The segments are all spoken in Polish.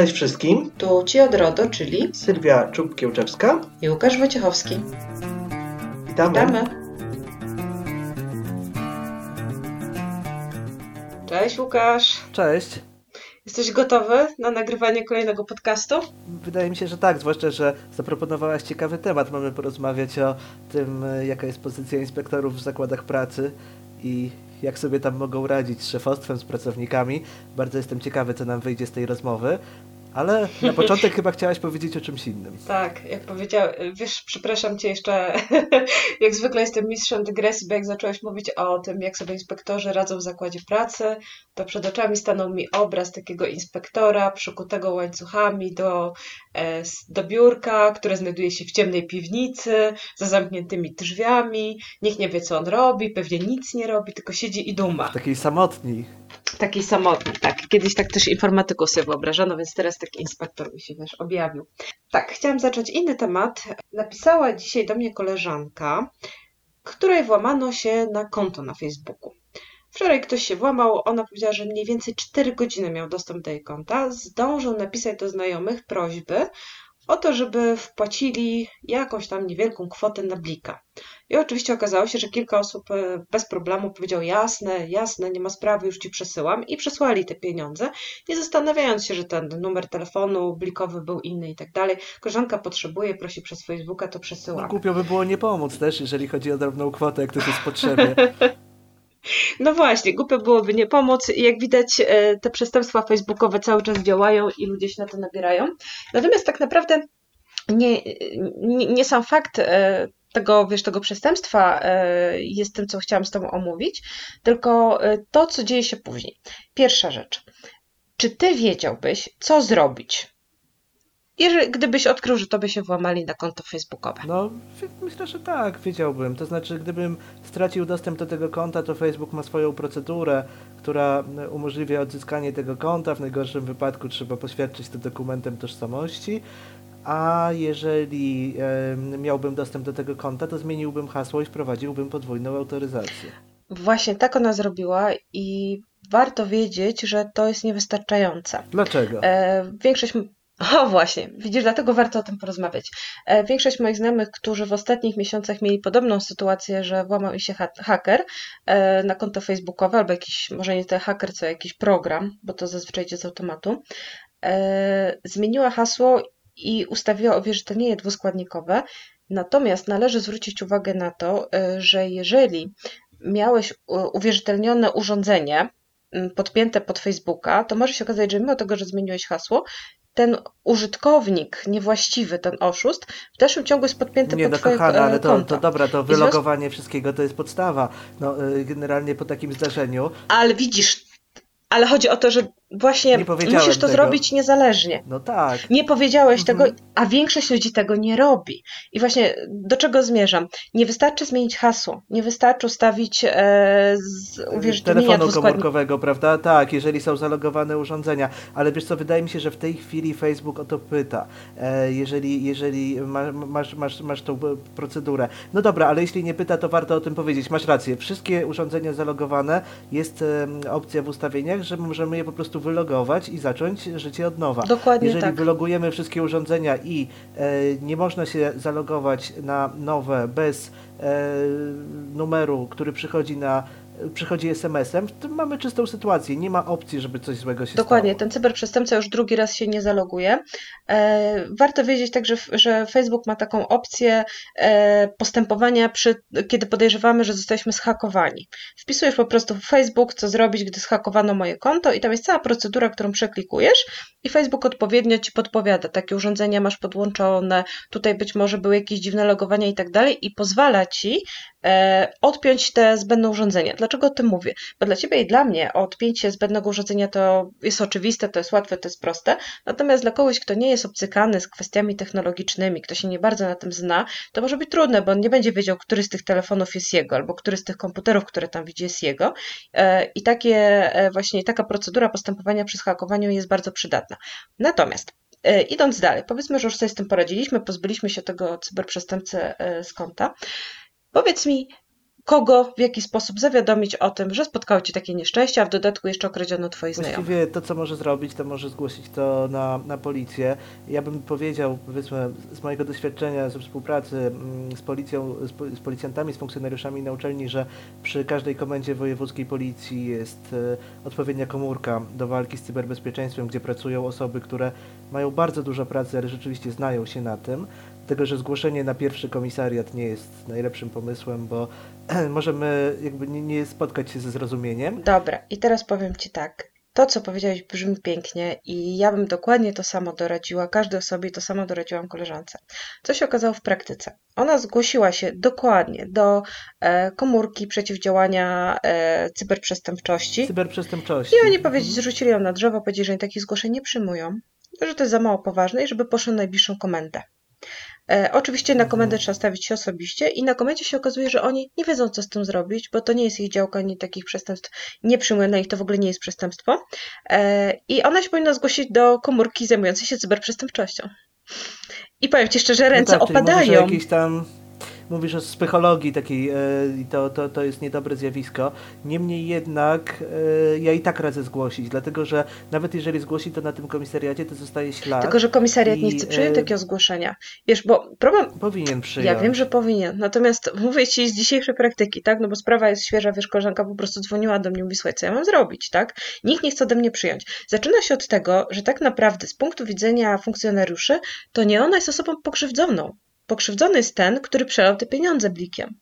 Cześć wszystkim. Tu Ci od RODO, czyli Sylwia Czub-Kiełczewska i Łukasz Wojciechowski. Witamy. Witamy. Cześć Łukasz. Cześć. Jesteś gotowy na nagrywanie kolejnego podcastu? Wydaje mi się, że tak, zwłaszcza, że zaproponowałaś ciekawy temat. Mamy porozmawiać o tym, e, jaka jest pozycja inspektorów w zakładach pracy i jak sobie tam mogą radzić z szefostwem, z pracownikami. Bardzo jestem ciekawy, co nam wyjdzie z tej rozmowy. Ale na początek chyba chciałaś powiedzieć o czymś innym. Tak, jak powiedział, wiesz, przepraszam cię jeszcze, jak zwykle jestem mistrzem dygresji, bo jak zacząłeś mówić o tym, jak sobie inspektorzy radzą w zakładzie pracy, to przed oczami stanął mi obraz takiego inspektora przykutego łańcuchami do, e, do biurka, które znajduje się w ciemnej piwnicy, za zamkniętymi drzwiami, nikt nie wie, co on robi, pewnie nic nie robi, tylko siedzi i duma. Takiej samotni. Taki samotny, tak. Kiedyś tak też informatyków sobie wyobrażano, więc teraz taki inspektor mi się też objawił. Tak, chciałam zacząć inny temat. Napisała dzisiaj do mnie koleżanka, której włamano się na konto na Facebooku. Wczoraj ktoś się włamał, ona powiedziała, że mniej więcej 4 godziny miał dostęp do jej konta. Zdążył napisać do znajomych prośby o to, żeby wpłacili jakąś tam niewielką kwotę na blika. I oczywiście okazało się, że kilka osób e, bez problemu powiedział jasne, jasne, nie ma sprawy, już ci przesyłam i przesłali te pieniądze, nie zastanawiając się, że ten numer telefonu blikowy był inny i tak dalej. Koleżanka potrzebuje, prosi przez Facebooka, to przesyłam. No, głupio by było nie pomóc też, jeżeli chodzi o drobną kwotę, jak ktoś jest w potrzebie. No właśnie, głupio byłoby nie pomóc. Jak widać, e, te przestępstwa facebookowe cały czas działają i ludzie się na to nabierają. Natomiast tak naprawdę nie, nie, nie sam fakt e, tego, wiesz, tego przestępstwa e, jest tym, co chciałam z Tobą omówić, tylko to, co dzieje się później. Pierwsza rzecz. Czy Ty wiedziałbyś, co zrobić, jeżeli, gdybyś odkrył, że tobie się włamali na konto facebookowe? No, myślę, że tak, wiedziałbym. To znaczy, gdybym stracił dostęp do tego konta, to Facebook ma swoją procedurę, która umożliwia odzyskanie tego konta. W najgorszym wypadku trzeba poświadczyć to dokumentem tożsamości. A jeżeli e, miałbym dostęp do tego konta, to zmieniłbym hasło i wprowadziłbym podwójną autoryzację. Właśnie tak ona zrobiła i warto wiedzieć, że to jest niewystarczające. Dlaczego? E, większość o właśnie, widzisz, dlatego warto o tym porozmawiać. E, większość moich znajomych, którzy w ostatnich miesiącach mieli podobną sytuację, że włamał się haker e, na konto facebookowe albo jakiś, może nie ten haker, co jakiś program, bo to zazwyczaj idzie z automatu, e, zmieniła hasło i ustawiła uwierzytelnienie dwuskładnikowe. Natomiast należy zwrócić uwagę na to, że jeżeli miałeś uwierzytelnione urządzenie, podpięte pod Facebooka, to może się okazać, że mimo tego, że zmieniłeś hasło, ten użytkownik niewłaściwy, ten oszust, w dalszym ciągu jest podpięty nie, pod no twoje kochana, ale to, to dobra, to wylogowanie wszystkiego to jest podstawa. No, y, generalnie po takim zdarzeniu. Ale widzisz, ale chodzi o to, że właśnie musisz to tego. zrobić niezależnie. No tak. Nie powiedziałeś mhm. tego, a większość ludzi tego nie robi. I właśnie do czego zmierzam? Nie wystarczy zmienić hasło, nie wystarczy ustawić e, z uwierzytelnienia telefonu komórkowego, prawda? Tak, jeżeli są zalogowane urządzenia. Ale wiesz co, wydaje mi się, że w tej chwili Facebook o to pyta. E, jeżeli jeżeli ma, masz, masz, masz tą procedurę. No dobra, ale jeśli nie pyta, to warto o tym powiedzieć. Masz rację. Wszystkie urządzenia zalogowane jest e, opcja w ustawieniach, że możemy je po prostu wylogować i zacząć życie od nowa. Dokładnie Jeżeli tak. wylogujemy wszystkie urządzenia i e, nie można się zalogować na nowe bez e, numeru, który przychodzi na przychodzi SMS-em, to mamy czystą sytuację. Nie ma opcji, żeby coś złego się Dokładnie, stało. ten cyberprzestępca już drugi raz się nie zaloguje. E, warto wiedzieć także, że Facebook ma taką opcję e, postępowania, przy, kiedy podejrzewamy, że zostaliśmy zhakowani. Wpisujesz po prostu w Facebook, co zrobić, gdy zhakowano moje konto i tam jest cała procedura, którą przeklikujesz i Facebook odpowiednio Ci podpowiada, takie urządzenia masz podłączone, tutaj być może były jakieś dziwne logowania i tak dalej i pozwala Ci odpiąć te zbędne urządzenia. Dlaczego o tym mówię? Bo dla Ciebie i dla mnie odpięcie zbędnego urządzenia to jest oczywiste, to jest łatwe, to jest proste, natomiast dla kogoś, kto nie jest obcykany z kwestiami technologicznymi, kto się nie bardzo na tym zna, to może być trudne, bo on nie będzie wiedział, który z tych telefonów jest jego, albo który z tych komputerów, które tam widzi jest jego e, i takie e, właśnie taka procedura postępowania przy hakowaniu jest bardzo przydatna. Natomiast e, idąc dalej, powiedzmy, że już sobie z tym poradziliśmy, pozbyliśmy się tego cyberprzestępcy z konta. Powiedz mi, kogo, w jaki sposób zawiadomić o tym, że spotkało Cię takie nieszczęście, a w dodatku jeszcze okradziono Twoich znajomych. Właściwie to, co może zrobić, to może zgłosić to na, na policję. Ja bym powiedział, powiedzmy, z mojego doświadczenia ze współpracy mm, z policją, z, z policjantami, z funkcjonariuszami na uczelni, że przy każdej komendzie wojewódzkiej policji jest e, odpowiednia komórka do walki z cyberbezpieczeństwem, gdzie pracują osoby, które mają bardzo dużo pracy, ale rzeczywiście znają się na tym. Tego, że zgłoszenie na pierwszy komisariat nie jest najlepszym pomysłem, bo możemy jakby nie, nie spotkać się ze zrozumieniem. Dobra, i teraz powiem Ci tak. To, co powiedziałeś, brzmi pięknie i ja bym dokładnie to samo doradziła każdej osobie, to samo doradziłam koleżance. Co się okazało w praktyce? Ona zgłosiła się dokładnie do e, komórki przeciwdziałania e, cyberprzestępczości. Cyberprzestępczości. I oni powiedzieli, zrzucili ją na drzewo, powiedzieli, że oni takich zgłoszeń nie przyjmują, że to jest za mało poważne i żeby poszło na najbliższą komendę. E, oczywiście na komendę trzeba stawić się osobiście i na komendzie się okazuje, że oni nie wiedzą, co z tym zrobić, bo to nie jest ich działka, ani takich przestępstw nie przyjmują na nich, to w ogóle nie jest przestępstwo. E, I ona się powinna zgłosić do komórki zajmującej się cyberprzestępczością. I powiem Ci szczerze, ręce no tak, opadają. Tam mówisz o psychologii takiej e, i to, to, to jest niedobre zjawisko. Niemniej jednak e, ja i tak radzę zgłosić, dlatego że nawet jeżeli zgłosi to na tym komisariacie, to zostaje ślad. Tylko, że komisariat i, nie chce przyjąć e, takiego zgłoszenia. Wiesz, bo problem... Powinien przyjąć. Ja wiem, że powinien. Natomiast mówię Ci z dzisiejszej praktyki, tak? No bo sprawa jest świeża, wiesz, koleżanka po prostu dzwoniła do mnie i mówi, słuchaj, co ja mam zrobić, tak? Nikt nie chce ode mnie przyjąć. Zaczyna się od tego, że tak naprawdę z punktu widzenia funkcjonariuszy, to nie ona jest osobą pokrzywdzoną. Pokrzywdzony jest ten, który przelał te pieniądze blikiem.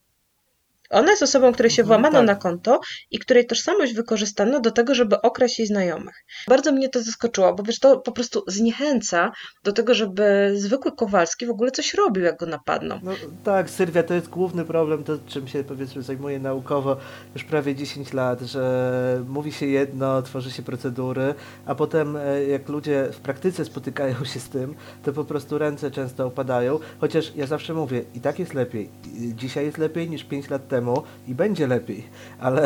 Ona jest osobą, której się mhm, włamano tak. na konto i której tożsamość wykorzystano do tego, żeby okraść jej znajomych. Bardzo mnie to zaskoczyło, bo wiesz, to po prostu zniechęca do tego, żeby zwykły Kowalski w ogóle coś robił, jak go napadną. No, tak, Sylwia, to jest główny problem, to czym się powiedzmy zajmuję naukowo już prawie 10 lat, że mówi się jedno, tworzy się procedury, a potem e, jak ludzie w praktyce spotykają się z tym, to po prostu ręce często opadają, chociaż ja zawsze mówię, i tak jest lepiej. Dzisiaj jest lepiej niż 5 lat temu temu i będzie lepiej, ale.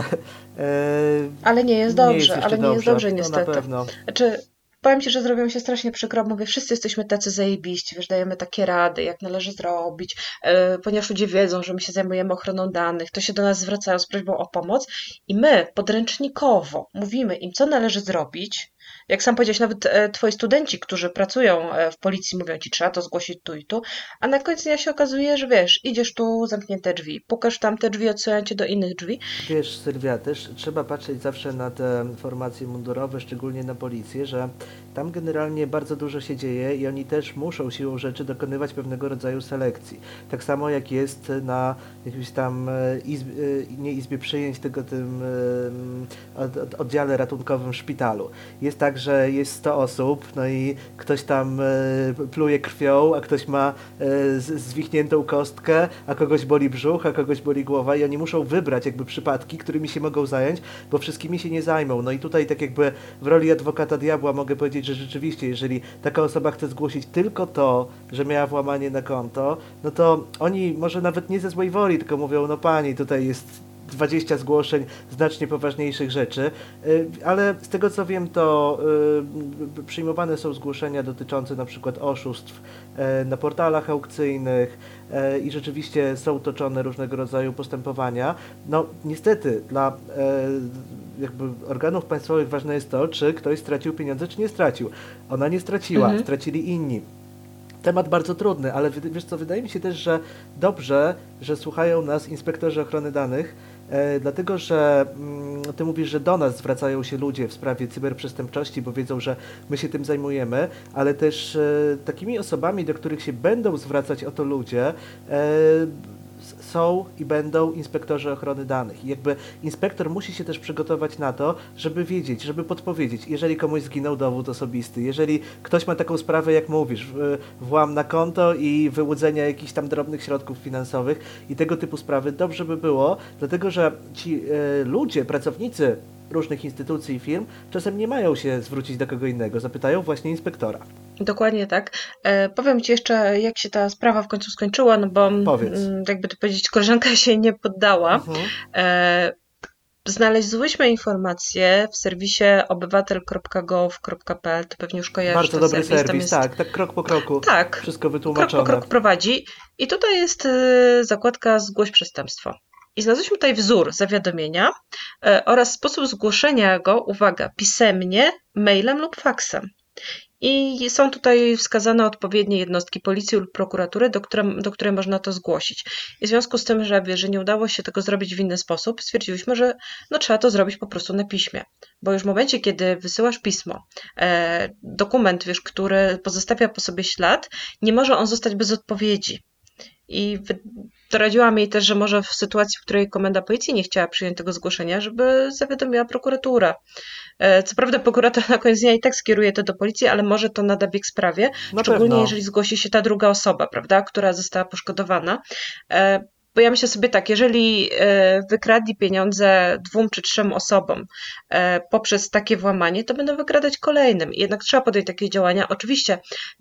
E, ale nie jest dobrze, nie jest ale nie dobrze. jest dobrze niestety. na pewno. Znaczy, powiem Ci, że zrobiło się strasznie przykro. Mówię, wszyscy jesteśmy tacy zajebiści, wiesz, dajemy takie rady, jak należy zrobić, e, ponieważ ludzie wiedzą, że my się zajmujemy ochroną danych, to się do nas zwracają z prośbą o pomoc i my podręcznikowo mówimy im, co należy zrobić, jak sam powiedziałeś, nawet e, twoi studenci, którzy pracują e, w policji, mówią ci, trzeba to zgłosić tu i tu, a na końcu dnia się okazuje, że wiesz, idziesz tu, zamknięte drzwi, pukasz tam te drzwi, odsyłają cię do innych drzwi. Wiesz, Sylwia, też trzeba patrzeć zawsze na te formacje mundurowe, szczególnie na policję, że tam generalnie bardzo dużo się dzieje i oni też muszą siłą rzeczy dokonywać pewnego rodzaju selekcji. Tak samo jak jest na jakimś tam e, izbie, nie izbie przyjęć, tylko tym oddziale ratunkowym w szpitalu. Jest tak, że jest 100 osób, no i ktoś tam e, pluje krwią, a ktoś ma e, zwichniętą kostkę, a kogoś boli brzuch, a kogoś boli głowa i oni muszą wybrać jakby przypadki, którymi się mogą zająć, bo wszystkimi się nie zajmą. No i tutaj tak jakby w roli adwokata diabła mogę powiedzieć, że rzeczywiście, jeżeli taka osoba chce zgłosić tylko to, że miała włamanie na konto, no to oni może nawet nie ze złej woli, tylko mówią, no pani, tutaj jest 20 zgłoszeń znacznie poważniejszych rzeczy, y, ale z tego co wiem, to y, przyjmowane są zgłoszenia dotyczące na przykład oszustw y, na portalach aukcyjnych i rzeczywiście są toczone różnego rodzaju postępowania. No niestety dla jakby organów państwowych ważne jest to, czy ktoś stracił pieniądze, czy nie stracił. Ona nie straciła, mhm. stracili inni temat bardzo trudny, ale wiesz co, wydaje mi się też, że dobrze, że słuchają nas inspektorzy ochrony danych, E, dlatego że mm, ty mówisz, że do nas zwracają się ludzie w sprawie cyberprzestępczości, bo wiedzą, że my się tym zajmujemy, ale też e, takimi osobami, do których się będą zwracać o to ludzie, e, są i będą inspektorzy ochrony danych. I jakby inspektor musi się też przygotować na to, żeby wiedzieć, żeby podpowiedzieć, jeżeli komuś zginął dowód osobisty, jeżeli ktoś ma taką sprawę, jak mówisz, włam na konto i wyłudzenia jakichś tam drobnych środków finansowych i tego typu sprawy, dobrze by było, dlatego że ci y, ludzie, pracownicy różnych instytucji i firm czasem nie mają się zwrócić do kogo innego, zapytają właśnie inspektora. Dokładnie tak. E, powiem Ci jeszcze, jak się ta sprawa w końcu skończyła, no bo Powiedz. m, jakby to powiedzieć, koleżanka się nie poddała. Mhm. E, znaleźliśmy informacje w serwisie obywatel.gov.pl, to pewnie już kojarzysz Bardzo dobry serwis, serwis jest... tak, tak krok po kroku. Tak, wszystko wytłumaczone. Krok po kroku prowadzi i tutaj jest y, zakładka zgłoś przestępstwo. I znaleźliśmy tutaj wzór zawiadomienia e, oraz sposób zgłoszenia go, uwaga, pisemnie, mailem lub faksem. I są tutaj wskazane odpowiednie jednostki policji lub prokuratury, do, które, do której można to zgłosić. I w związku z tym, że, że nie udało się tego zrobić w inny sposób, stwierdziliśmy, że no, trzeba to zrobić po prostu na piśmie. Bo już w momencie, kiedy wysyłasz pismo, e, dokument, wiesz, który pozostawia po sobie ślad, nie może on zostać bez odpowiedzi. I doradziłam jej też, że może w sytuacji, w której komenda policji nie chciała przyjąć tego zgłoszenia, żeby zawiadomiła prokuratura. E, co prawda prokurator na koniec dnia i tak skieruje to do policji, ale może to nada bieg sprawie, na szczególnie pewno. jeżeli zgłosi się ta druga osoba, prawda, która została poszkodowana. Bo ja myślę sobie tak, jeżeli e, wykradli pieniądze dwóm czy trzem osobom e, poprzez takie włamanie, to będą wykradać kolejnym. Jednak trzeba podjąć takie działania. Oczywiście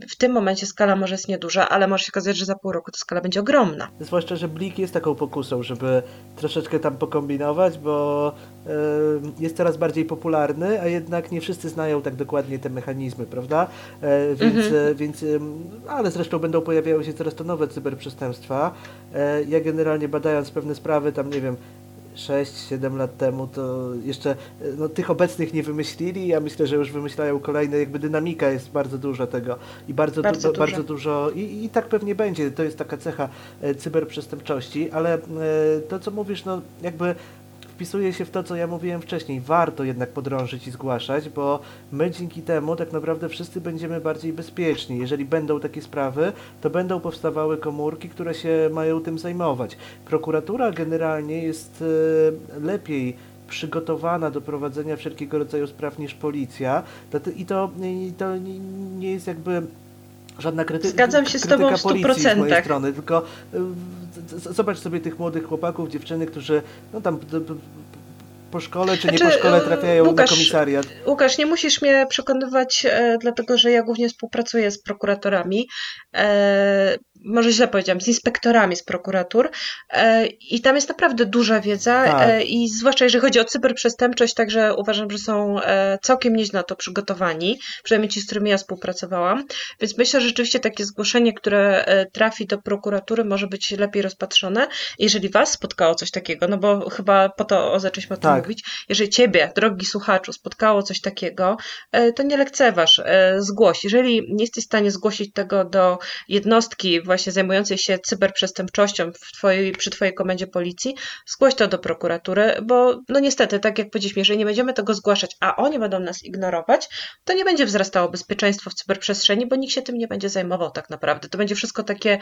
w tym momencie skala może jest nieduża, ale może się okazać, że za pół roku ta skala będzie ogromna. Zwłaszcza, że Blik jest taką pokusą, żeby troszeczkę tam pokombinować, bo jest coraz bardziej popularny, a jednak nie wszyscy znają tak dokładnie te mechanizmy, prawda? E, więc, mhm. więc ale zresztą będą pojawiały się coraz to nowe cyberprzestępstwa. Ja generalnie badając pewne sprawy, tam nie wiem, 6-7 lat temu, to jeszcze no, tych obecnych nie wymyślili. Ja myślę, że już wymyślają kolejne. Jakby dynamika jest bardzo duża tego i bardzo, bardzo, du bardzo dużo. I, I tak pewnie będzie. To jest taka cecha e, cyberprzestępczości, ale e, to, co mówisz, no jakby wpisuje się w to, co ja mówiłem wcześniej. Warto jednak podrążyć i zgłaszać, bo my dzięki temu tak naprawdę wszyscy będziemy bardziej bezpieczni. Jeżeli będą takie sprawy, to będą powstawały komórki, które się mają tym zajmować. Prokuratura generalnie jest e, lepiej przygotowana do prowadzenia wszelkiego rodzaju spraw niż policja. I to, i to nie jest jakby żadna kryty Zgadzam się z tobą w policji z mojej strony, tylko y, zobacz sobie tych młodych chłopaków, dziewczyny, którzy no tam po szkole czy nie znaczy, po szkole trafiają Łukasz, na komisariat. Łukasz, nie musisz mnie przekonywać, e, dlatego że ja głównie współpracuję z prokuratorami. Może źle powiedziałam, z inspektorami z prokuratur e, i tam jest naprawdę duża wiedza tak. E, i zwłaszcza jeżeli chodzi o cyberprzestępczość, także uważam, że są e, całkiem nieźle na to przygotowani, przynajmniej ci, z którymi ja współpracowałam, więc myślę, że rzeczywiście takie zgłoszenie, które trafi do prokuratury może być lepiej rozpatrzone. Jeżeli was spotkało coś takiego, no bo chyba po to zaczęliśmy o tym tak. mówić, jeżeli ciebie, drogi słuchaczu, spotkało coś takiego, to nie lekceważ, zgłoś. Jeżeli nie jesteś w stanie zgłosić tego do jednostki właśnie zajmującej się cyberprzestępczością w twojej, przy Twojej komendzie policji, zgłoś to do prokuratury, bo no niestety, tak jak powiedzieliśmy, jeżeli nie będziemy tego zgłaszać, a oni będą nas ignorować, to nie będzie wzrastało bezpieczeństwo w cyberprzestrzeni, bo nikt się tym nie będzie zajmował tak naprawdę. To będzie wszystko takie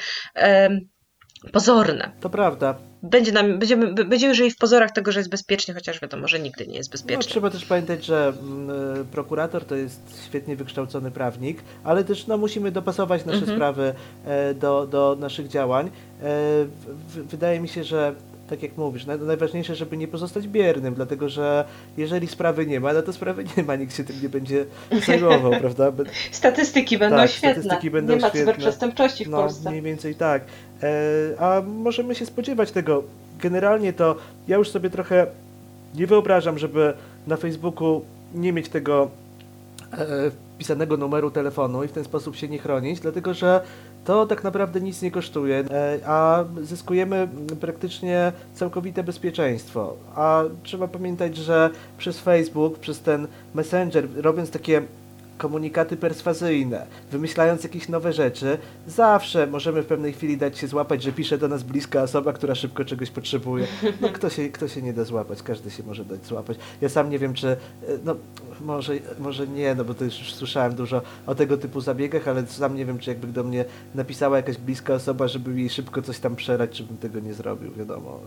pozorne. To prawda. Będzie nam, będziemy, będziemy żyli w pozorach tego, że jest bezpiecznie, chociaż wiadomo, że nigdy nie jest bezpiecznie. No, trzeba też pamiętać, że mm, prokurator to jest świetnie wykształcony prawnik, ale też no, musimy dopasować nasze mhm. sprawy e, do, do naszych działań. E, w, wydaje mi się, że tak jak mówisz, najważniejsze, żeby nie pozostać biernym, dlatego że jeżeli sprawy nie ma, no to sprawy nie ma, nikt się tym nie będzie zajmował, prawda? Statystyki będą tak, świetne. Statystyki będą nie ma cyberprzestępczości w no, Polsce. Mniej więcej tak. E, a możemy się spodziewać tego. Generalnie to ja już sobie trochę nie wyobrażam, żeby na Facebooku nie mieć tego e, wpisanego numeru telefonu i w ten sposób się nie chronić, dlatego że to tak naprawdę nic nie kosztuje, e, a zyskujemy praktycznie całkowite bezpieczeństwo. A trzeba pamiętać, że przez Facebook, przez ten Messenger, robiąc takie komunikaty perswazyjne, wymyślając jakieś nowe rzeczy, zawsze możemy w pewnej chwili dać się złapać, że pisze do nas bliska osoba, która szybko czegoś potrzebuje. No kto się, kto się nie da złapać, każdy się może dać złapać. Ja sam nie wiem, czy, e, no może, może nie, no bo to już słyszałem dużo o tego typu zabiegach, ale sam nie wiem, czy jakby do mnie napisała jakaś bliska osoba, żeby jej szybko coś tam przelać, czy bym tego nie zrobił, wiadomo.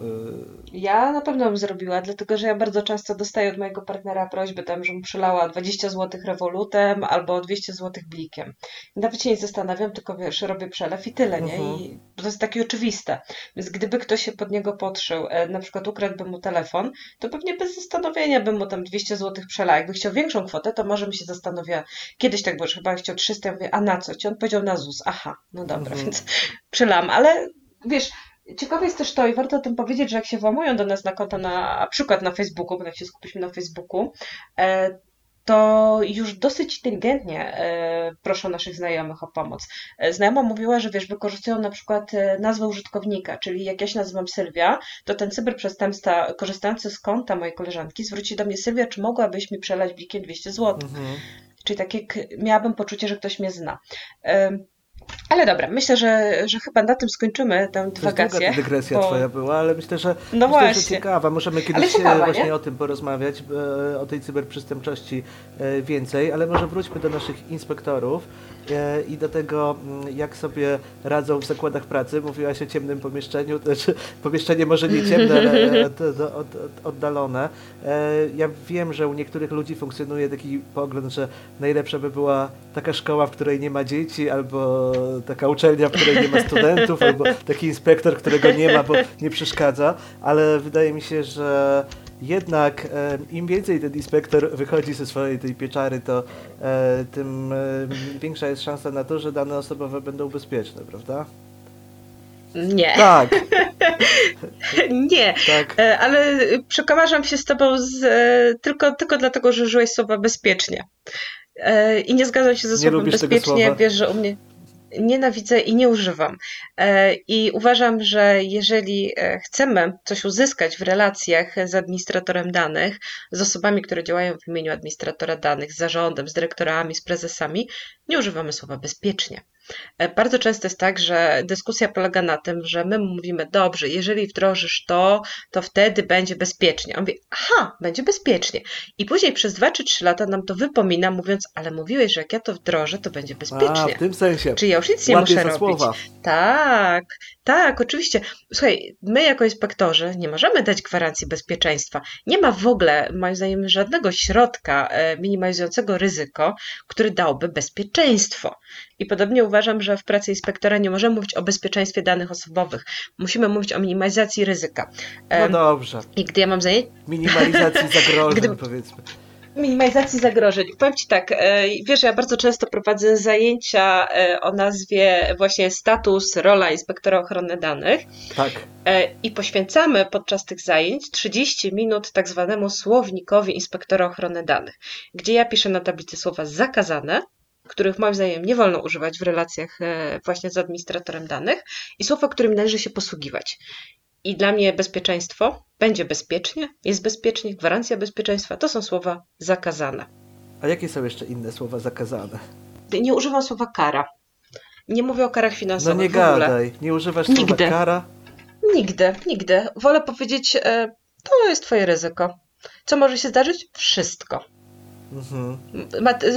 Y, ja na pewno bym zrobiła, dlatego że ja bardzo często dostaję od mojego partnera prośby tam, żebym przelała 20 zł rewolutem albo 200 zł blikiem. I nawet się nie zastanawiam, tylko wiesz, robię przelew i tyle, nie? Mhm. I to jest takie oczywiste. Więc gdyby ktoś się pod niego podszył, e, na przykład ukradłby mu telefon, to pewnie bez zastanowienia bym mu tam 200 zł przelał. Jakby chciał większą kwotę, to może mi się zastanawia, kiedyś tak było, że chyba chciał 300, ja mówię, a na co ci? On powiedział na ZUS. Aha, no dobra, mhm. więc przelam, ale wiesz, Ciekawe jest też to i warto o tym powiedzieć, że jak się włamują do nas na konta, na, na przykład na Facebooku, bo jak się skupiliśmy na Facebooku, e, to już dosyć inteligentnie e, proszą naszych znajomych o pomoc. E, znajoma mówiła, że wiesz, wykorzystują na przykład e, nazwę użytkownika, czyli jak ja się nazywam Sylwia, to ten cyberprzestępca korzystający z konta mojej koleżanki zwróci do mnie Sylwia, czy mogłabyś mi przelać blikiem 200 zł? Mhm. Czyli takie miałabym poczucie, że ktoś mnie zna. Ale dobra, myślę, że, że chyba na tym skończymy tę dywagację. To dygresja bo... twoja była, ale myślę, że, no myślę, właśnie. że ciekawa. Możemy kiedyś ciekawa, właśnie nie? o tym porozmawiać, e, o tej cyberprzestępczości e, więcej, ale może wróćmy do naszych inspektorów e, i do tego, mm, jak sobie radzą w zakładach pracy. Mówiłaś o ciemnym pomieszczeniu, znaczy pomieszczenie może nie ciemne, ale od, oddalone. Ja wiem, że u niektórych ludzi funkcjonuje taki pogląd, że najlepsza by była taka szkoła, w której nie ma dzieci, albo taka uczelnia, w której nie ma studentów, albo taki inspektor, którego nie ma, bo nie przeszkadza, ale wydaje mi się, że jednak e, im więcej ten inspektor wychodzi ze swojej tej pieczary, to e, tym e, większa jest szansa na to, że dane osobowe będą bezpieczne, prawda? Nie. Tak. nie, tak. Ale przekomarzam się z tobą z, tylko, tylko dlatego, że użyłeś słowa bezpiecznie. I nie zgadzam się ze słowem bezpiecznie. Wiesz, że u mnie nienawidzę i nie używam. E, I uważam, że jeżeli e, chcemy coś uzyskać w relacjach z administratorem danych, z osobami, które działają w imieniu administratora danych, z zarządem, z dyrektorami, z prezesami, nie używamy słowa bezpiecznie. E, bardzo często jest tak, że dyskusja polega na tym, że my mówimy, dobrze, jeżeli wdrożysz to, to wtedy będzie bezpiecznie. On mówi, aha, będzie bezpiecznie. I później przez dwa czy trzy lata nam to wypomina, mówiąc, ale mówiłeś, że jak ja to wdrożę, to będzie bezpiecznie. A, w tym sensie. Czy ja już nic nie muszę robić. Słowa. Tak, tak, oczywiście. Słuchaj, my jako inspektorzy nie możemy dać gwarancji bezpieczeństwa. Nie ma w ogóle, moim zdaniem, żadnego środka e, minimalizującego ryzyko, który dałby bezpieczeństwo. I podobnie uważam, że w pracy inspektora nie możemy mówić o bezpieczeństwie danych osobowych. Musimy mówić o minimalizacji ryzyka. No dobrze. I gdy ja mam zajęć... Minimalizacji zagrożeń, gdy... powiedzmy minimalizacji zagrożeń. Powiem Ci tak, e, wiesz, ja bardzo często prowadzę zajęcia e, o nazwie właśnie status, rola inspektora ochrony danych. Tak. E, I poświęcamy podczas tych zajęć 30 minut tak zwanemu słownikowi inspektora ochrony danych, gdzie ja piszę na tablicy słowa zakazane, których moim zdaniem nie wolno używać w relacjach właśnie z administratorem danych i słowa, którym należy się posługiwać. I dla mnie bezpieczeństwo będzie bezpiecznie, jest bezpiecznie, gwarancja bezpieczeństwa to są słowa zakazane. A jakie są jeszcze inne słowa zakazane? Nie używam słowa kara. Nie mówię o karach finansowych. No nie gadaj, nie używasz nigdy. słowa kara? Nigdy, nigdy. Wolę powiedzieć, e, to jest twoje ryzyko. Co może się zdarzyć? Wszystko. Mhm.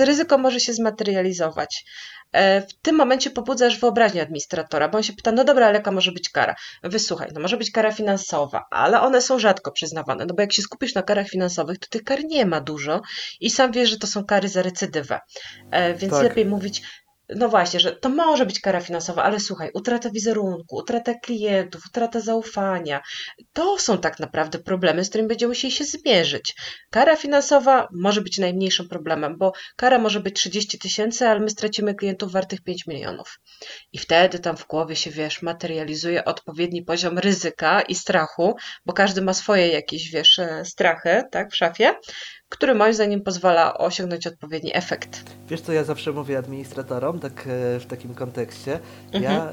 Ryzyko może się zmaterializować. E, w tym momencie pobudzasz wyobraźnię administratora, bo on się pyta, no dobra, ale jaka może być kara? Wysłuchaj, no może być kara finansowa, ale one są rzadko przyznawane, no bo jak się skupisz na karach finansowych, to tych kar nie ma dużo i sam wiesz, że to są kary za recydywę. E, więc tak. lepiej mówić, no właśnie, że to może być kara finansowa, ale słuchaj, utrata wizerunku, utrata klientów, utrata zaufania, to są tak naprawdę problemy, z którymi będziemy musieli się zmierzyć. Kara finansowa może być najmniejszym problemem, bo kara może być 30 tysięcy, ale my stracimy klientów wartych 5 milionów. I wtedy tam w głowie się, wiesz, materializuje odpowiedni poziom ryzyka i strachu, bo każdy ma swoje jakieś, wiesz, e, strachy, tak, w szafie, który moim zdaniem pozwala osiągnąć odpowiedni efekt. Wiesz co ja zawsze mówię administratorom, tak e, w takim kontekście? Mhm. Ja e,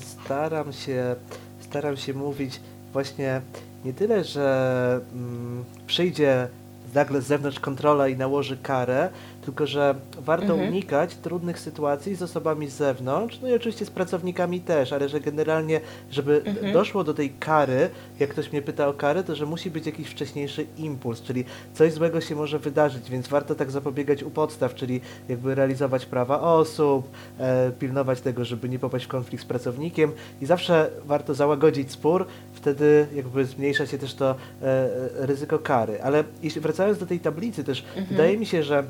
staram się staram się mówić właśnie nie tyle, że mm, przyjdzie nagle z zewnątrz kontrola i nałoży karę, tylko że warto mhm. unikać trudnych sytuacji z osobami z zewnątrz, no i oczywiście z pracownikami też, ale że generalnie, żeby mhm. doszło do tej kary, jak ktoś mnie pyta o karę, to że musi być jakiś wcześniejszy impuls, czyli coś złego się może wydarzyć, więc warto tak zapobiegać u podstaw, czyli jakby realizować prawa osób, e, pilnować tego, żeby nie popaść w konflikt z pracownikiem i zawsze warto załagodzić spór, wtedy jakby zmniejsza się też to e, ryzyko kary. Ale jeśli wracając do tej tablicy też, mhm. wydaje mi się, że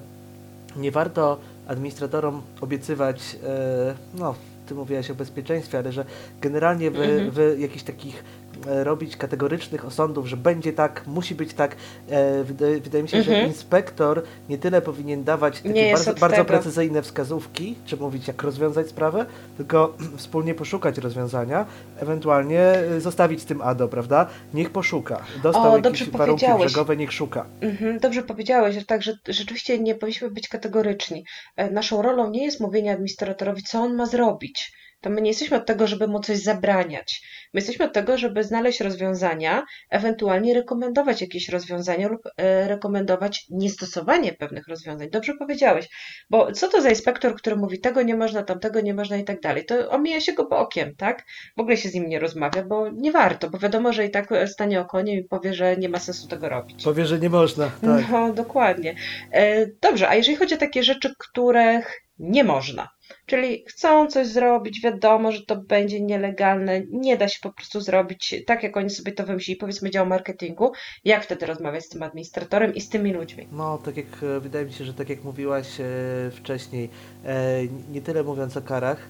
nie warto administratorom obiecywać, e, no, ty mówiłaś o bezpieczeństwie, ale że generalnie w, mhm. w jakichś takich robić kategorycznych osądów, że będzie tak, musi być tak. E, wydaje, wydaje mi się, że Mhm. inspektor nie tyle powinien dawać takie bardzo, bardzo precyzyjne wskazówki, czy mówić jak rozwiązać sprawę, tylko wspólnie poszukać rozwiązania, ewentualnie e, zostawić tym ADO, prawda? Niech poszuka. Dostał O, jakieś warunki brzegowe, niech szuka. Mhm, dobrze powiedziałeś, że tak, że rzeczywiście nie powinniśmy być kategoryczni. E, Naszą rolą nie jest mówienie administratorowi, co on ma zrobić. To my nie jesteśmy od tego, żeby mu coś zabraniać. My jesteśmy od tego, żeby znaleźć rozwiązania, ewentualnie rekomendować jakieś rozwiązania lub e, rekomendować niestosowanie pewnych rozwiązań. Dobrze powiedziałeś, bo co to za inspektor, który mówi tego nie można, tamtego nie można i tak dalej? To omija się go bokiem, tak? W ogóle się z nim nie rozmawia, bo nie warto, bo wiadomo, że i tak stanie okoniem i powie, że nie ma sensu tego robić. Powie, że nie można. Tak. No, dokładnie. E, Dobrze, a jeżeli chodzi o takie rzeczy, których nie można, czyli chcą coś zrobić, wiadomo, że to będzie nielegalne, nie da się po prostu zrobić tak, jak oni sobie to wymyślili, powiedzmy dział marketingu, jak wtedy rozmawiać z tym administratorem i z tymi ludźmi? No, tak jak e, wydaje mi się, że tak jak mówiłaś e, wcześniej, e, nie tyle mówiąc o karach,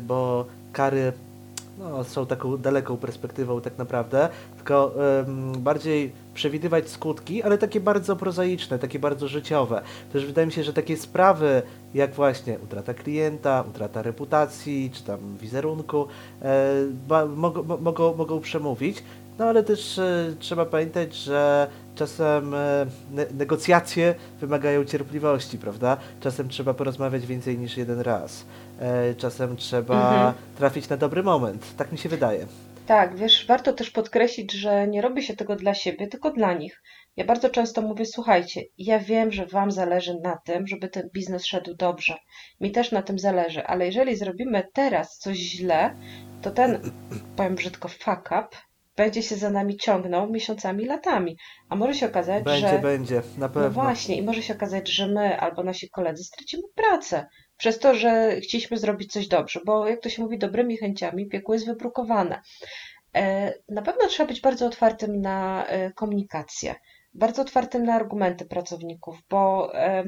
bo kary no, są taką daleką perspektywą tak naprawdę, tylko em, bardziej przewidywać skutki, ale takie bardzo prozaiczne, takie bardzo życiowe. Też wydaje mi się, że takie sprawy jak właśnie utrata klienta, utrata reputacji, czy tam wizerunku, ba, mogą, mo- mogą, mogą przemówić. No ale też e, trzeba pamiętać, że czasem ne negocjacje wymagają cierpliwości, prawda? Czasem trzeba porozmawiać więcej niż jeden raz. E, czasem trzeba Mhm. trafić na dobry moment. Tak mi się wydaje. Tak, wiesz, warto też podkreślić, że nie robi się tego dla siebie, tylko dla nich. Ja bardzo często mówię, słuchajcie, ja wiem, że Wam zależy na tym, żeby ten biznes szedł dobrze. Mi też na tym zależy, ale jeżeli zrobimy teraz coś źle, to ten, powiem brzydko, fuck up będzie się za nami ciągnął miesiącami, latami. A może się okazać, Będzie, że... będzie, na No pewno. właśnie, i może się okazać, że my albo nasi koledzy stracimy pracę przez to, że chcieliśmy zrobić coś dobrze, bo jak to się mówi, dobrymi chęciami piekło jest wybrukowane. E, Na pewno trzeba być bardzo otwartym na e, komunikację, bardzo otwartym na argumenty pracowników, bo e,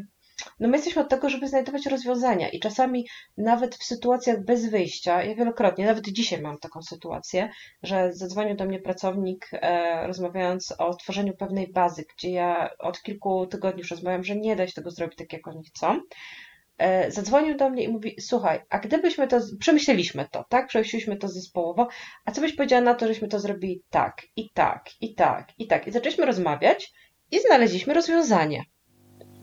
no my jesteśmy od tego, żeby znajdować rozwiązania i czasami nawet w sytuacjach bez wyjścia, ja wielokrotnie, nawet dzisiaj mam taką sytuację, że zadzwonił do mnie pracownik, e, rozmawiając o tworzeniu pewnej bazy, gdzie ja od kilku tygodni już rozmawiam, że nie da się tego zrobić tak, jak oni chcą. E, zadzwonił do mnie i mówi: Słuchaj, a gdybyśmy to, przemyśleliśmy to, tak? Przemyśleliśmy to zespołowo, a co byś powiedziała na to, żeśmy to zrobili tak, i tak, i tak, i tak. I zaczęliśmy rozmawiać i znaleźliśmy rozwiązanie.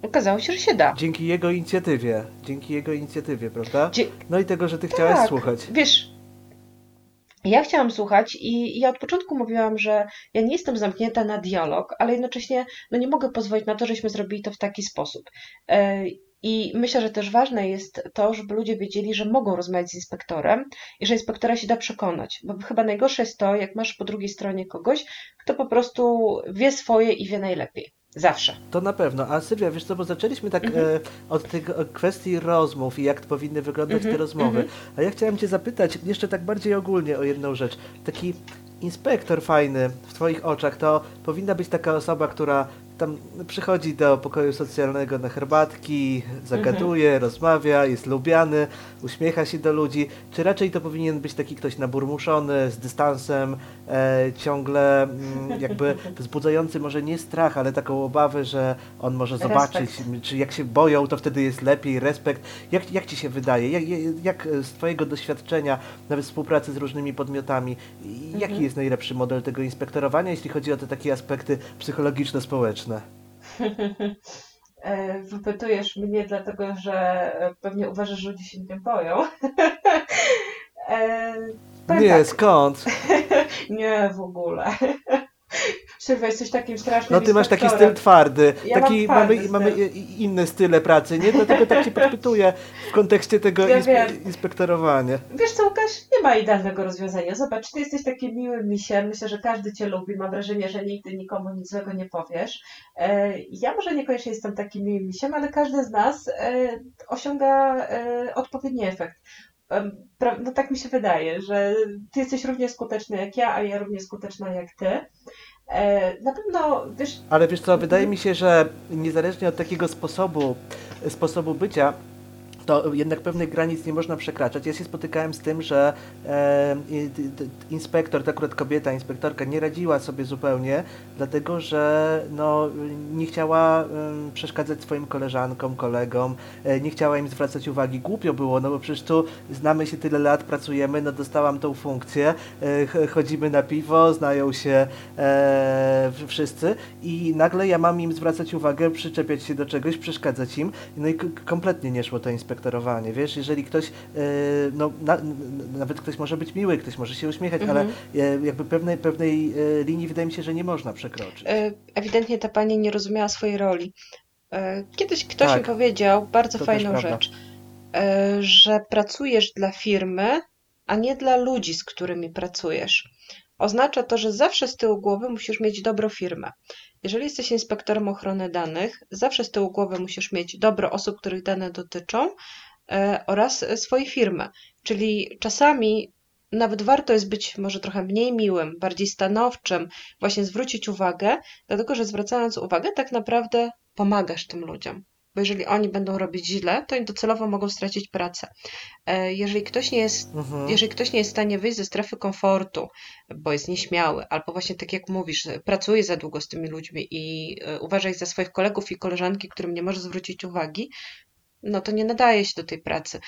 Okazało się, że się da. Dzięki jego inicjatywie. Dzięki jego inicjatywie, prawda? Dzie- No i tego, że ty chciałaś Tak. słuchać. Wiesz, ja chciałam słuchać i ja od początku mówiłam, że ja nie jestem zamknięta na dialog, ale jednocześnie no nie mogę pozwolić na to, żeśmy zrobili to w taki sposób. I myślę, że też ważne jest to, żeby ludzie wiedzieli, że mogą rozmawiać z inspektorem i że inspektora się da przekonać. Bo chyba najgorsze jest to, jak masz po drugiej stronie kogoś, kto po prostu wie swoje i wie najlepiej. Zawsze. To na pewno. A Sylwia, wiesz co, bo zaczęliśmy tak Mhm. e, od tych e, kwestii rozmów i jak powinny wyglądać Mhm, te rozmowy. mhm. A ja chciałem Cię zapytać jeszcze tak bardziej ogólnie o jedną rzecz. Taki inspektor fajny w Twoich oczach to powinna być taka osoba, która tam przychodzi do pokoju socjalnego na herbatki, zagaduje, Mhm. rozmawia, jest lubiany, uśmiecha się do ludzi. Czy raczej to powinien być taki ktoś naburmuszony, z dystansem, e, ciągle mm, jakby wzbudzający może nie strach, ale taką obawę, że on może zobaczyć, Respekt. czy jak się boją, to wtedy jest lepiej, respekt. Jak, jak Ci się wydaje? Jak, jak- z Twojego doświadczenia, nawet współpracy z różnymi podmiotami, i jaki Mhm. jest najlepszy model tego inspektorowania, jeśli chodzi o te takie aspekty psychologiczno-społeczne? E, Wypytujesz mnie dlatego, że e, pewnie uważasz, że ludzie się nie boją. E, Nie, tak, skąd? nie w ogóle. Sylwia, jesteś takim strasznym No ty masz taki styl twardy. Ja mam taki twardy mamy, mamy inne style pracy, nie? Dlatego tak cię podpytuję w kontekście tego Ja inspe inspektorowania. Wiesz co, Łukasz, nie ma idealnego rozwiązania. Zobacz, ty jesteś takim miłym misiem. Myślę, że każdy cię lubi. Mam wrażenie, że nigdy nikomu nic złego nie powiesz. E, Ja może niekoniecznie jestem takim miłym misiem, ale każdy z nas e, osiąga e, odpowiedni efekt. No tak mi się wydaje, że ty jesteś równie skuteczny jak ja, a ja równie skuteczna jak ty. E, Na pewno, wiesz, Ale wiesz co, wydaje mi się, że niezależnie od takiego sposobu, sposobu bycia, to jednak pewnych granic nie można przekraczać. Ja się spotykałem z tym, że e, inspektor, to akurat kobieta, inspektorka nie radziła sobie zupełnie, dlatego że no, nie chciała e, przeszkadzać swoim koleżankom, kolegom, e, nie chciała im zwracać uwagi. Głupio było, no bo przecież tu znamy się tyle lat, pracujemy, no dostałam tą funkcję, e, chodzimy na piwo, znają się e, wszyscy i nagle ja mam im zwracać uwagę, przyczepiać się do czegoś, przeszkadzać im, no i kompletnie nie szło to inspektor inspektorowanie, wiesz, jeżeli ktoś, e, no na, nawet ktoś może być miły, ktoś może się uśmiechać, mhm. ale jakby pewnej, pewnej e, linii wydaje mi się, że nie można przekroczyć. E, ewidentnie ta pani nie rozumiała swojej roli. Kiedyś ktoś tak, mi powiedział bardzo fajną rzecz, że pracujesz dla firmy, a nie dla ludzi, z którymi pracujesz. Oznacza to, że zawsze z tyłu głowy musisz mieć dobrą firmę. Jeżeli jesteś inspektorem ochrony danych, zawsze z tyłu głowy musisz mieć dobro osób, których dane dotyczą e, oraz swojej firmy. Czyli czasami nawet warto jest być może trochę mniej miłym, bardziej stanowczym, właśnie zwrócić uwagę, dlatego że zwracając uwagę, tak naprawdę pomagasz tym ludziom bo jeżeli oni będą robić źle, to oni docelowo mogą stracić pracę. E, jeżeli ktoś nie jest, mhm. jeżeli ktoś nie jest w stanie wyjść ze strefy komfortu, bo jest nieśmiały, albo właśnie tak jak mówisz, pracuje za długo z tymi ludźmi i e, uważa ich za swoich kolegów i koleżanki, którym nie może zwrócić uwagi, no to nie nadaje się do tej pracy.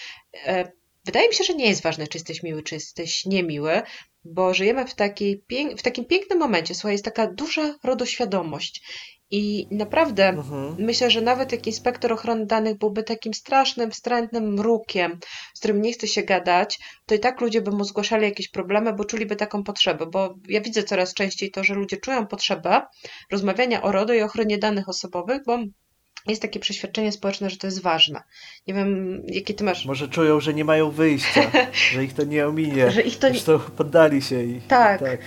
E, wydaje mi się, że nie jest ważne, czy jesteś miły, czy jesteś niemiły, bo żyjemy w, takiej, w takim pięknym momencie. Słuchaj, jest taka duża rodoświadomość i naprawdę mhm. myślę, że nawet jak inspektor ochrony danych byłby takim strasznym, wstrętnym mrukiem, z którym nie chce się gadać, to i tak ludzie by mu zgłaszali jakieś problemy, bo czuliby taką potrzebę. Bo ja widzę coraz częściej to, że ludzie czują potrzebę rozmawiania o RODO i ochronie danych osobowych, bo jest takie przeświadczenie społeczne, że to jest ważne. Nie wiem, jakie ty masz. Może czują, że nie mają wyjścia, że ich to nie ominie. Że ich to nie... Zresztą poddali się i. Tak. tak.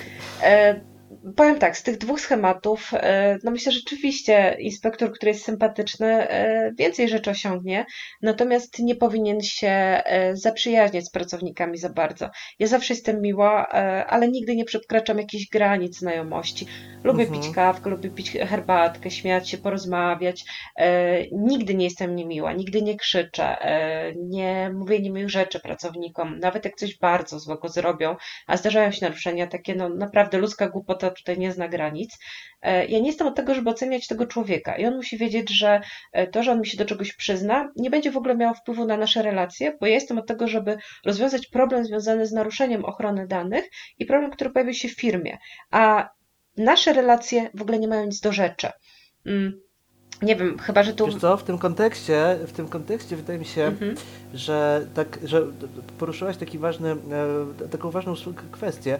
E Powiem tak, z tych dwóch schematów, e, no myślę, że rzeczywiście inspektor, który jest sympatyczny, e, więcej rzeczy osiągnie, natomiast nie powinien się e, zaprzyjaźniać z pracownikami za bardzo. Ja zawsze jestem miła, ale nigdy nie przekraczam jakichś granic znajomości. Lubię mhm. pić kawkę, lubię pić herbatkę, śmiać się, porozmawiać. Nigdy nie jestem niemiła, nigdy nie krzyczę, nie mówię niemiłych rzeczy pracownikom, nawet jak coś bardzo złego zrobią, a zdarzają się naruszenia takie, no naprawdę ludzka głupota tutaj nie zna granic. E, ja nie jestem od tego, żeby oceniać tego człowieka i on musi wiedzieć, że e, to, że on mi się do czegoś przyzna, nie będzie w ogóle miało wpływu na nasze relacje, bo ja jestem od tego, żeby rozwiązać problem związany z naruszeniem ochrony danych i problem, który pojawił się w firmie, a nasze relacje w ogóle nie mają nic do rzeczy. Nie wiem, chyba, że tu... Wiesz co, w tym kontekście, w tym kontekście wydaje mi się, mhm. że, tak, że poruszyłaś taki ważny, e, taką ważną kwestię,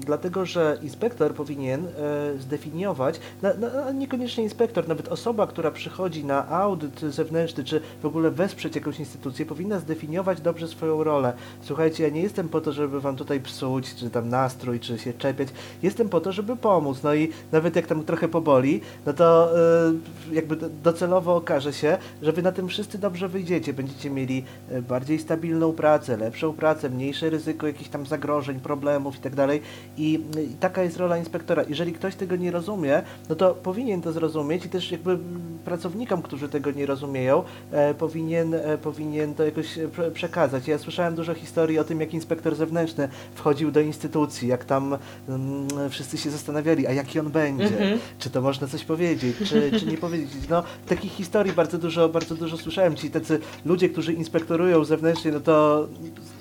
dlatego, że inspektor powinien e, zdefiniować, no, no, niekoniecznie inspektor, nawet osoba, która przychodzi na audyt zewnętrzny, czy w ogóle wesprzeć jakąś instytucję, powinna zdefiniować dobrze swoją rolę. Słuchajcie, ja nie jestem po to, żeby wam tutaj psuć, czy tam nastrój, czy się czepiać, jestem po to, żeby pomóc, no i nawet jak tam trochę poboli, no to e, jak jakby docelowo okaże się, że wy na tym wszyscy dobrze wyjdziecie. Będziecie mieli e, bardziej stabilną pracę, lepszą pracę, mniejsze ryzyko jakichś tam zagrożeń, problemów itd. Tak I, I taka jest rola inspektora. Jeżeli ktoś tego nie rozumie, no to powinien to zrozumieć i też jakby pracownikom, którzy tego nie rozumieją, e, powinien, e, powinien to jakoś e, przekazać. Ja słyszałem dużo historii o tym, jak inspektor zewnętrzny wchodził do instytucji, jak tam mm, wszyscy się zastanawiali, a jaki on będzie, mm -hmm. czy to można coś powiedzieć, czy, czy nie powiedzieć no, takich historii bardzo dużo, bardzo dużo słyszałem. Ci tacy ludzie, którzy inspektorują zewnętrznie, no to.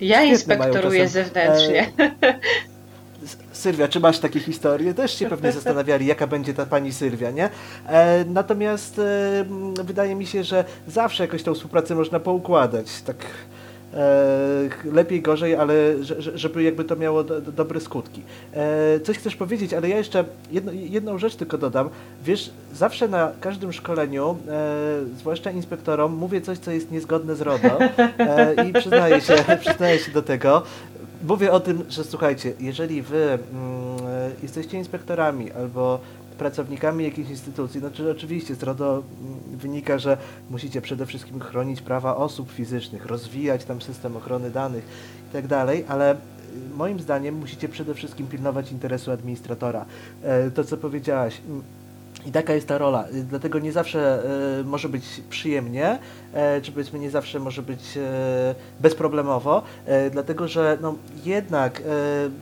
Ja inspektoruję zewnętrznie. E, Sylwia, czy masz takie historie? Też się pewnie zastanawiali, jaka będzie ta pani Sylwia, nie? E, natomiast e, wydaje mi się, że zawsze jakoś tą współpracę można poukładać. Tak lepiej, gorzej, ale żeby jakby to miało do, do, dobre skutki. E, coś chcesz powiedzieć, ale ja jeszcze jedno, jedną rzecz tylko dodam. Wiesz, zawsze na każdym szkoleniu, e, zwłaszcza inspektorom, mówię coś, co jest niezgodne z RODO i przyznaję się, przyznaję się do tego. Mówię o tym, że słuchajcie, jeżeli wy mm, jesteście inspektorami albo pracownikami jakiejś instytucji, znaczy oczywiście z RODO mm, wynika, że musicie przede wszystkim chronić prawa osób fizycznych, rozwijać tam system ochrony danych i tak dalej, ale y, moim zdaniem musicie przede wszystkim pilnować interesu administratora. E, to, co powiedziałaś, I taka jest ta rola. Y, Dlatego nie zawsze y, może być przyjemnie, e, czy powiedzmy nie zawsze może być e, bezproblemowo, e, dlatego że no, jednak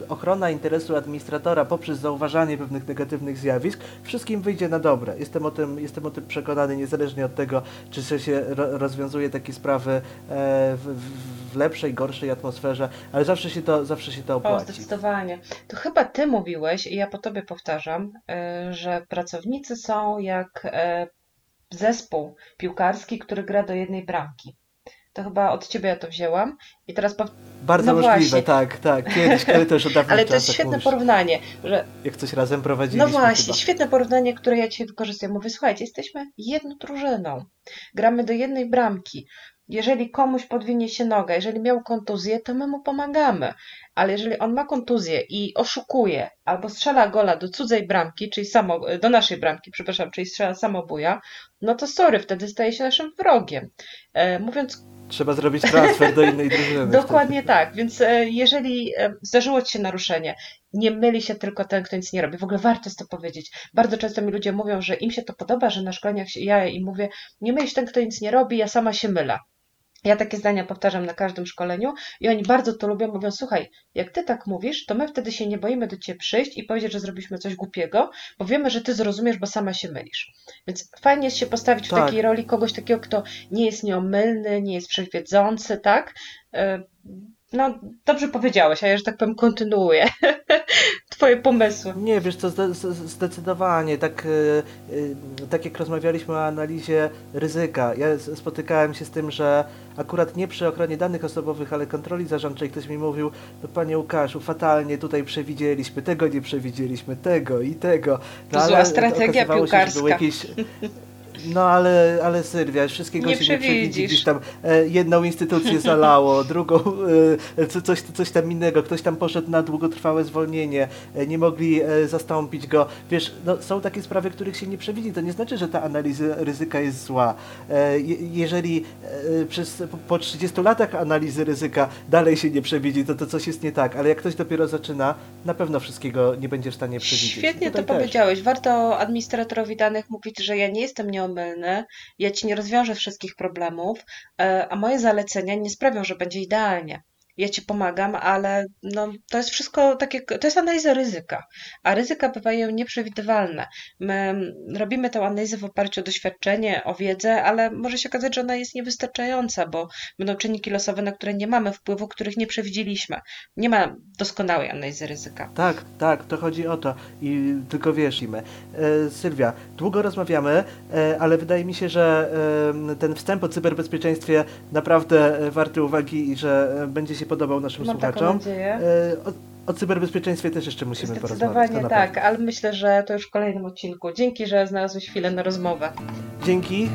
ochrona interesu administratora poprzez zauważanie pewnych negatywnych zjawisk wszystkim wyjdzie na dobre. Jestem o tym, jestem o tym przekonany, niezależnie od tego, czy się- się ro, rozwiązuje takie sprawy w, w- w lepszej, gorszej atmosferze, ale zawsze się to, zawsze się to O, opłaci. zdecydowanie. To chyba ty mówiłeś, i ja po tobie powtarzam, y, że pracownicy są jak e, zespół piłkarski, który gra do jednej bramki. To chyba od ciebie ja to wzięłam. I teraz pow... Bardzo No możliwe, właśnie. tak, tak. Kiedyś, ale to już od Ale to jest świetne mówisz. porównanie, że Jak coś razem prowadziliśmy No właśnie, chyba. świetne porównanie, które ja dzisiaj wykorzystuję. Mówię, słuchajcie, jesteśmy jedną drużyną. Gramy do jednej bramki. Jeżeli komuś podwinie się noga, jeżeli miał kontuzję, to my mu pomagamy. Ale jeżeli on ma kontuzję i oszukuje, albo strzela gola do cudzej bramki, czyli samo, do naszej bramki, przepraszam, czyli strzela samobuja, no to sorry, wtedy staje się naszym wrogiem. E, mówiąc Trzeba zrobić transfer do innej drużyny. Dokładnie tak, więc e, jeżeli e, zdarzyło Ci się naruszenie, nie myli się tylko ten, kto nic nie robi. W ogóle warto jest to powiedzieć. Bardzo często mi ludzie mówią, że im się to podoba, że na szkoleniach się, ja im mówię, nie myli się ten, kto nic nie robi, ja sama się mylę. Ja takie zdania powtarzam na każdym szkoleniu i oni bardzo to lubią. Mówią, słuchaj, jak ty tak mówisz, to my wtedy się nie boimy do ciebie przyjść i powiedzieć, że zrobiliśmy coś głupiego, bo wiemy, że ty zrozumiesz, bo sama się mylisz. Więc fajnie jest się postawić w Tak. takiej roli kogoś takiego, kto nie jest nieomylny, nie jest wszechwiedzący, tak? No, dobrze powiedziałeś, a ja, że tak powiem, kontynuuję Twoje pomysły. Nie, wiesz co, zdecydowanie, tak, e, e, tak jak rozmawialiśmy o analizie ryzyka, ja spotykałem się z tym, że akurat nie przy ochronie danych osobowych, ale kontroli zarządczej ktoś mi mówił, no panie Łukaszu, fatalnie tutaj przewidzieliśmy, tego nie przewidzieliśmy, tego i tego. No, To zła strategia się, piłkarska. jakieś... No ale, ale Sylwia, wszystkiego Nie się nie przewidzi. przewidzisz. Tam e, jedną instytucję zalało, drugą e, co- coś, coś tam innego, ktoś tam poszedł na długotrwałe zwolnienie, e, nie mogli e, zastąpić go. Wiesz, no, są takie sprawy, których się nie przewidzi. To nie znaczy, że ta analiza ryzyka jest zła. E, je, jeżeli e, przez, po- po 30 latach analizy ryzyka dalej się nie przewidzi, to to coś jest nie tak. Ale jak ktoś dopiero zaczyna, na pewno wszystkiego nie będzie w stanie przewidzieć. Świetnie to Tutaj też. powiedziałeś. Warto administratorowi danych mówić, że ja nie jestem nieomylny, ja ci nie rozwiążę wszystkich problemów, e, a moje zalecenia nie sprawią, że będzie idealnie. Ja ci pomagam, ale no, to jest wszystko takie, to jest analiza ryzyka, a ryzyka bywają nieprzewidywalne. My mm, robimy tę analizę w oparciu o doświadczenie, o wiedzę, ale może się okazać, że ona jest niewystarczająca, bo będą czynniki losowe, na które nie mamy wpływu, których nie przewidzieliśmy. Nie ma doskonałej analizy ryzyka. Tak, tak, to chodzi o to. I tylko wiesz, Imy. E, Sylwia, długo rozmawiamy, e, ale wydaje mi się, że e, ten wstęp o cyberbezpieczeństwie naprawdę e, warty uwagi i że e, będzie się podobał naszym Mam słuchaczom. nadzieję. E, o, o cyberbezpieczeństwie też jeszcze musimy porozmawiać. Zdecydowanie tak, ale myślę, że to już w kolejnym odcinku. Dzięki, że znalazłeś chwilę na rozmowę. Dzięki.